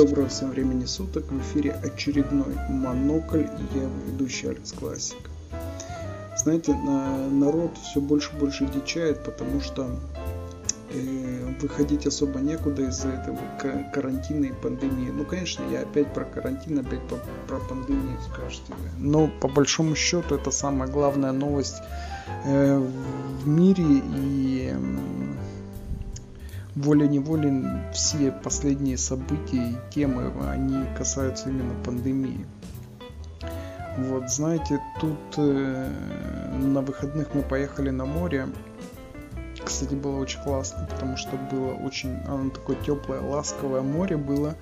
Доброго всем времени суток. В эфире очередной Монокль. Я ведущий Алекс Классик. Знаете, народ все больше и больше дичает, потому что э, выходить особо некуда из-за этого карантина и пандемии. Ну, конечно, я опять про карантин, опять про, про пандемию скажете. Но по большому счету это самая главная новость э, в мире и волей-неволей все последние события и темы, они касаются именно пандемии. Вот, знаете, тут э, на выходных мы поехали на море. Кстати, было очень классно, потому что было очень, оно такое теплое, ласковое море было,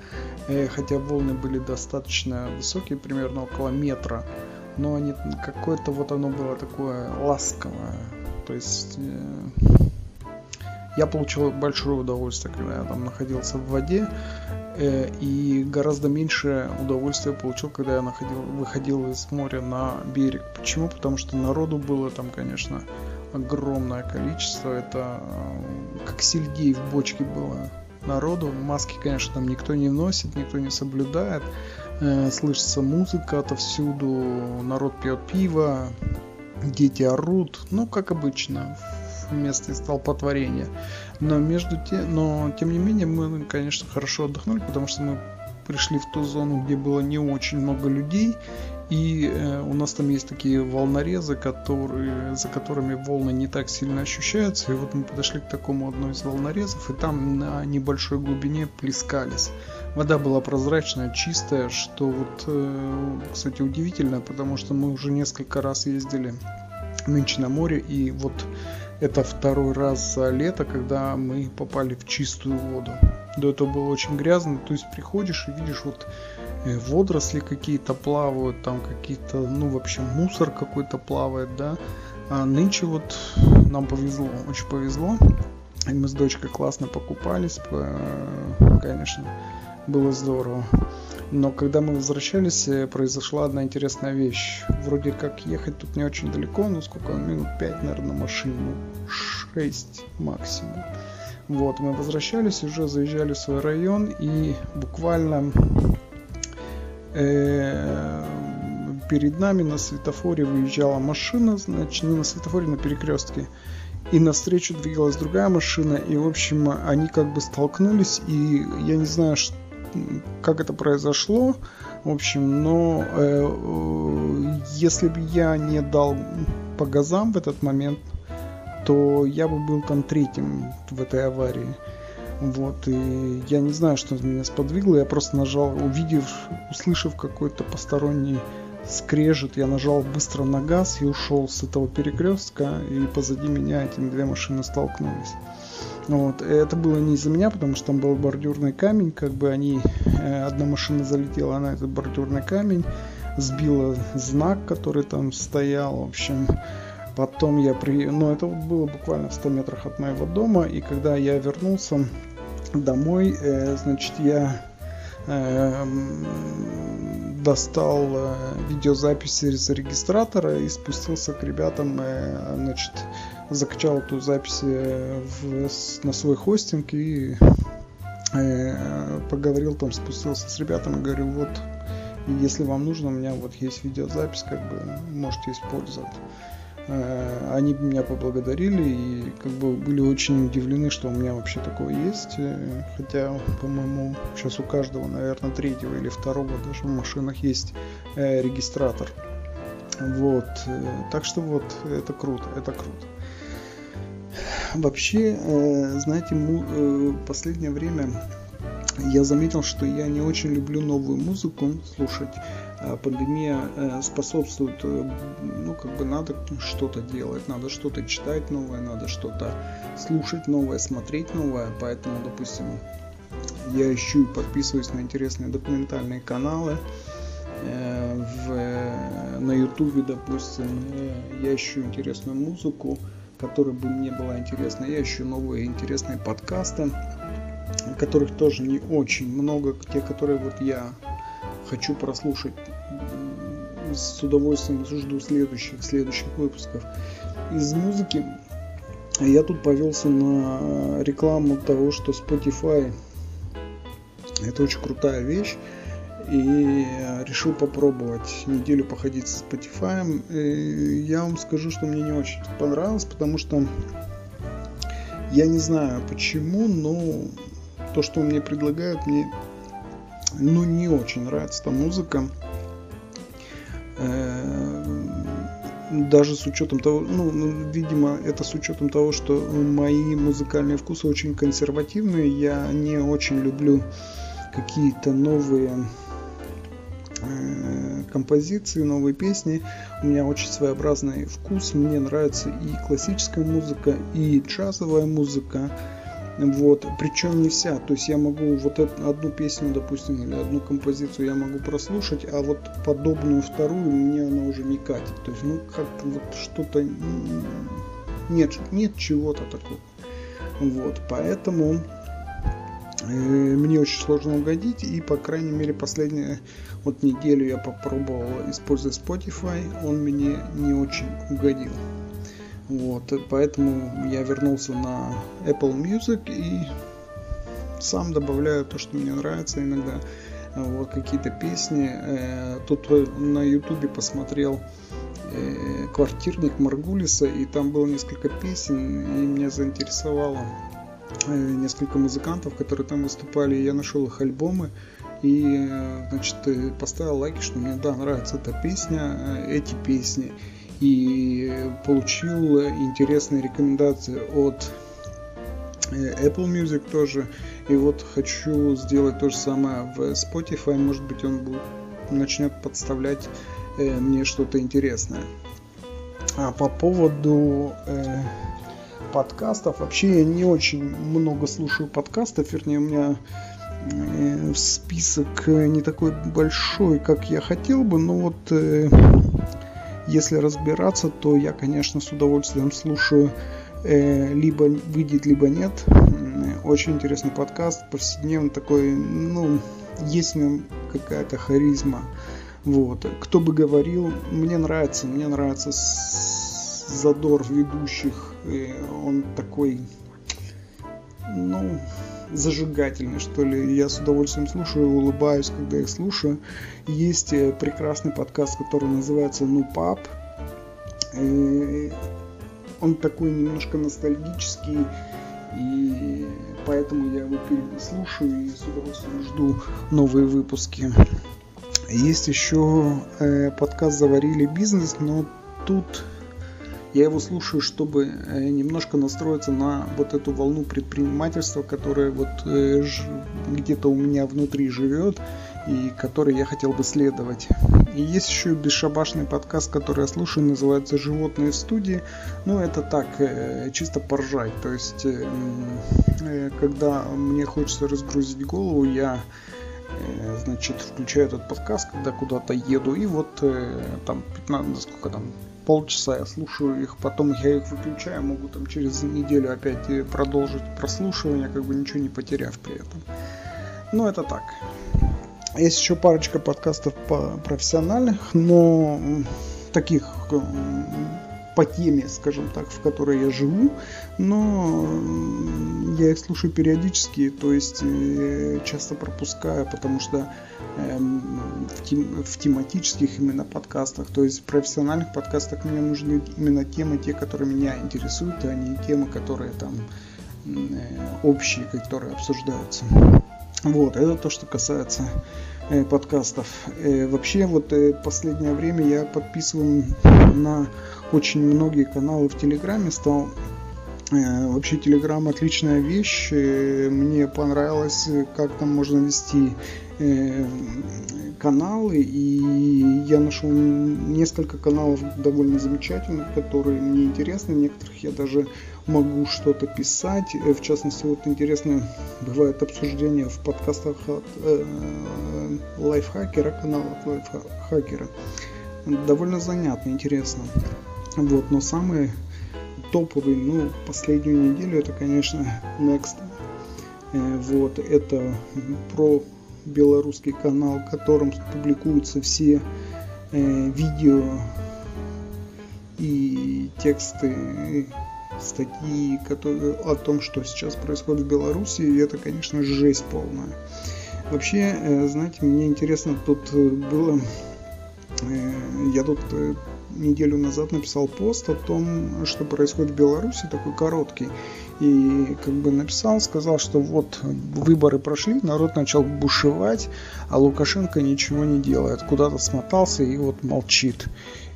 э, хотя волны были достаточно высокие, примерно около метра, но они какое-то вот оно было такое ласковое, то есть э, я получил большое удовольствие, когда я там находился в воде, э, и гораздо меньше удовольствия получил, когда я находил, выходил из моря на берег. Почему? Потому что народу было там, конечно, огромное количество. Это э, как сельдей в бочке было народу. Маски, конечно, там никто не носит, никто не соблюдает. Э, слышится музыка отовсюду, народ пьет пиво, дети орут. Ну, как обычно, месте столпотворения. Но между тем, но тем не менее мы, конечно, хорошо отдохнули, потому что мы пришли в ту зону, где было не очень много людей, и э, у нас там есть такие волнорезы, которые, за которыми волны не так сильно ощущаются. И вот мы подошли к такому одной из волнорезов, и там на небольшой глубине плескались. Вода была прозрачная, чистая, что вот, э, кстати, удивительно, потому что мы уже несколько раз ездили нынче на море, и вот это второй раз за лето, когда мы попали в чистую воду. До этого было очень грязно, то есть приходишь и видишь вот э, водоросли какие-то плавают, там какие-то, ну, в общем, мусор какой-то плавает, да. А нынче вот нам повезло, очень повезло. И мы с дочкой классно покупались, конечно, было здорово. Но когда мы возвращались, э, произошла одна интересная вещь. Вроде как ехать тут не очень далеко, но сколько? Минут 5, наверное, на машине. 6 максимум. Вот, мы возвращались, уже заезжали в свой район, и буквально э, перед нами на светофоре выезжала машина, значит, не на светофоре, на перекрестке. И навстречу двигалась другая машина, и, в общем, они как бы столкнулись, и я не знаю, что как это произошло, в общем, но э, если бы я не дал по газам в этот момент, то я бы был там третьим в этой аварии. Вот, и я не знаю, что меня сподвигло, я просто нажал, увидев, услышав какой-то посторонний скрежет, я нажал быстро на газ и ушел с этого перекрестка, и позади меня эти две машины столкнулись. Вот. Это было не из-за меня, потому что там был бордюрный камень, как бы они, э, одна машина залетела на этот бордюрный камень, сбила знак, который там стоял, в общем, потом я при... Ну, это вот было буквально в 100 метрах от моего дома, и когда я вернулся домой, э, значит, я э, достал э, видеозапись из регистратора и спустился к ребятам, э, значит, закачал эту запись э, в, на свой хостинг и поговорил там, спустился с ребятами, говорю, вот, если вам нужно, у меня вот есть видеозапись, как бы можете использовать. Э, они меня поблагодарили и как бы были очень удивлены, что у меня вообще такое есть. Э, хотя, по-моему, сейчас у каждого, наверное, третьего или второго даже в машинах есть э, регистратор. Вот. Так что вот, это круто, это круто. Вообще, знаете, последнее время я заметил, что я не очень люблю новую музыку слушать. А пандемия э, способствует, э, ну, как бы надо что-то делать, надо что-то читать новое, надо что-то слушать новое, смотреть новое. Поэтому, допустим, я ищу и подписываюсь на интересные документальные каналы. Э, в, на ютубе, допустим, я ищу интересную музыку, которая бы мне была интересна. Я ищу новые интересные подкасты, которых тоже не очень много, те, которые вот я хочу прослушать. С удовольствием жду следующих, следующих выпусков. Из музыки я тут повелся на рекламу того, что Spotify Это очень крутая вещь. И решил попробовать неделю походить с Spotify. И я вам скажу, что мне не очень понравилось, потому что я не знаю почему, но то, что он мне предлагает, мне ну, не очень нравится эта музыка. Э, даже с учетом того, ну, ну, видимо, это с учетом того, что мои музыкальные вкусы очень консервативные, я не очень люблю какие-то новые э, композиции, новые песни. У меня очень своеобразный вкус. Мне нравится и классическая музыка, и джазовая музыка. Вот, причем не вся, то есть я могу вот одну песню, допустим, или одну композицию я могу прослушать, а вот подобную вторую мне она уже не катит. То есть, ну, как-то вот что-то нет, нет чего-то такого. Вот, поэтому э, мне очень сложно угодить, и, по крайней мере, последнюю вот неделю я попробовал использовать Spotify, он мне не очень угодил. Вот, поэтому я вернулся на Apple Music и сам добавляю то, что мне нравится иногда. Вот какие-то песни. Э, тут на Ютубе посмотрел э, квартирник Маргулиса, и там было несколько песен, и меня заинтересовало э, несколько музыкантов, которые там выступали, и я нашел их альбомы, и, значит, поставил лайки, что мне, да, нравится эта песня, эти песни и получил интересные рекомендации от э, Apple Music тоже. И вот хочу сделать то же самое в Spotify. Может быть, он начнет подставлять э, мне что-то интересное. А по поводу э, подкастов, вообще я не очень много слушаю подкастов, вернее, у меня э, список не такой большой, как я хотел бы, но вот э, если разбираться, то я, конечно, с удовольствием слушаю э, либо выйдет, либо нет. Очень интересный подкаст, повседневный такой, ну, есть в нем какая-то харизма. Вот. Кто бы говорил, мне нравится, мне нравится задор ведущих. Он такой, ну, зажигательный, что ли. Я с удовольствием слушаю, улыбаюсь, когда их слушаю. Есть э, прекрасный подкаст, который называется «Ну, пап». И он такой немножко ностальгический, и поэтому я его слушаю и с удовольствием жду новые выпуски. Есть еще э, подкаст «Заварили бизнес», но тут я его слушаю, чтобы э, немножко настроиться на вот эту волну предпринимательства, которая вот э, где-то у меня внутри живет и которой я хотел бы следовать. И есть еще бесшабашный подкаст, который я слушаю, называется «Животные в студии». Ну, это так, э, чисто поржать. То есть, когда мне хочется разгрузить голову, я значит, включаю этот подкаст, когда куда-то еду, и вот там 15, сколько там, полчаса я слушаю их, потом я их выключаю, могу там через неделю опять продолжить прослушивание, как бы ничего не потеряв при этом. Но это так. Есть еще парочка подкастов по профессиональных, но таких по теме, скажем так, в которой я живу, но я их слушаю периодически, то есть э, часто пропускаю, потому что эм, в, тем, в тематических именно подкастах, то есть в профессиональных подкастах мне нужны именно темы, те, которые меня интересуют, а не темы, которые там э, общие, которые обсуждаются. Вот, это то, что касается подкастов. Э, вообще, вот э, последнее время я подписан на очень многие каналы в Телеграме стал. Э, вообще Телеграм отличная вещь. Э, мне понравилось, как там можно вести э, каналы. И я нашел несколько каналов довольно замечательных, которые мне интересны. В некоторых я даже могу что-то писать. В частности, вот интересно бывает обсуждение в подкастах от э, лайфхакера, канала лайфхакера. Довольно занятно, интересно. Вот, но самый топовый, ну, последнюю неделю, это, конечно, Next. Э, вот, это про белорусский канал, в котором публикуются все э, видео и тексты, статьи которые, о том, что сейчас происходит в Беларуси, и это, конечно, жесть полная. Вообще, э, знаете, мне интересно, тут было... Я тут неделю назад написал пост о том, что происходит в Беларуси, такой короткий. И как бы написал, сказал, что вот выборы прошли, народ начал бушевать, а Лукашенко ничего не делает. Куда-то смотался и вот молчит.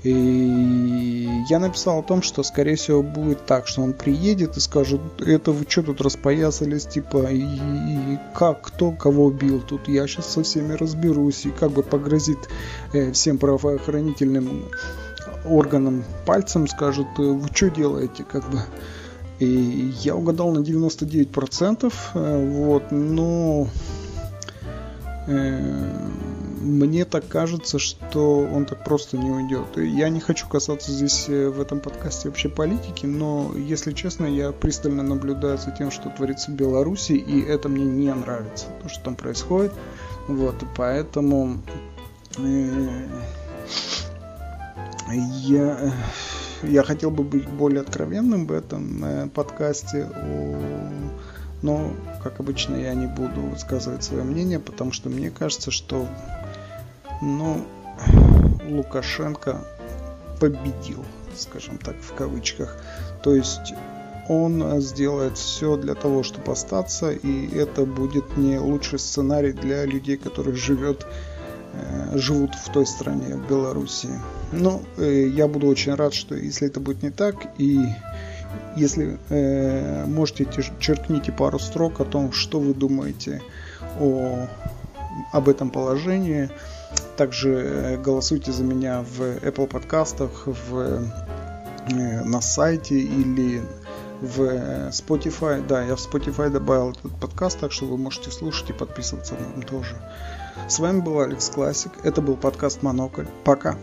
И я написал о том, что скорее всего будет так, что он приедет и скажет, это вы что тут распоясались, типа, и, и как, кто кого убил тут, я сейчас со всеми разберусь, и как бы погрозит э, всем правоохранительным органам пальцем, скажут, «Э, вы что делаете, как бы. И я угадал на 99%, э, вот, но э, мне так кажется, что он так просто не уйдет. Я не хочу касаться здесь в этом подкасте вообще политики, но, если честно, я пристально наблюдаю за тем, что творится в Беларуси, и это мне не нравится, то, что там происходит. Вот, поэтому я, я хотел бы быть более откровенным в этом э, подкасте, но, как обычно, я не буду высказывать свое мнение, потому что мне кажется, что ну, Лукашенко победил, скажем так, в кавычках. То есть он сделает все для того, чтобы остаться, и это будет не лучший сценарий для людей, которых живет живут в той стране, в Беларуси. Но ну, э, я буду очень рад, что если это будет не так, и если э, можете, черкните пару строк о том, что вы думаете о, об этом положении. Также э, голосуйте за меня в Apple подкастах, в, э, на сайте или в Spotify. Да, я в Spotify добавил этот подкаст, так что вы можете слушать и подписываться на него тоже. С вами был Алекс Классик. Это был подкаст Монокль. Пока.